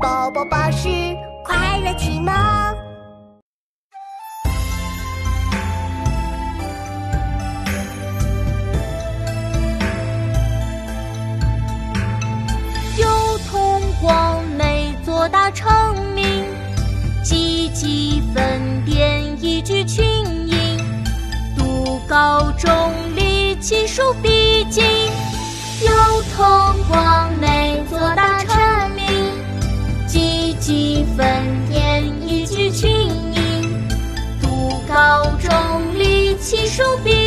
宝宝巴士快乐启蒙。有同光美做大成名，积极分辨一句群英，读高中立奇数必经。有同几分辨一举群英，读高中立起手笔。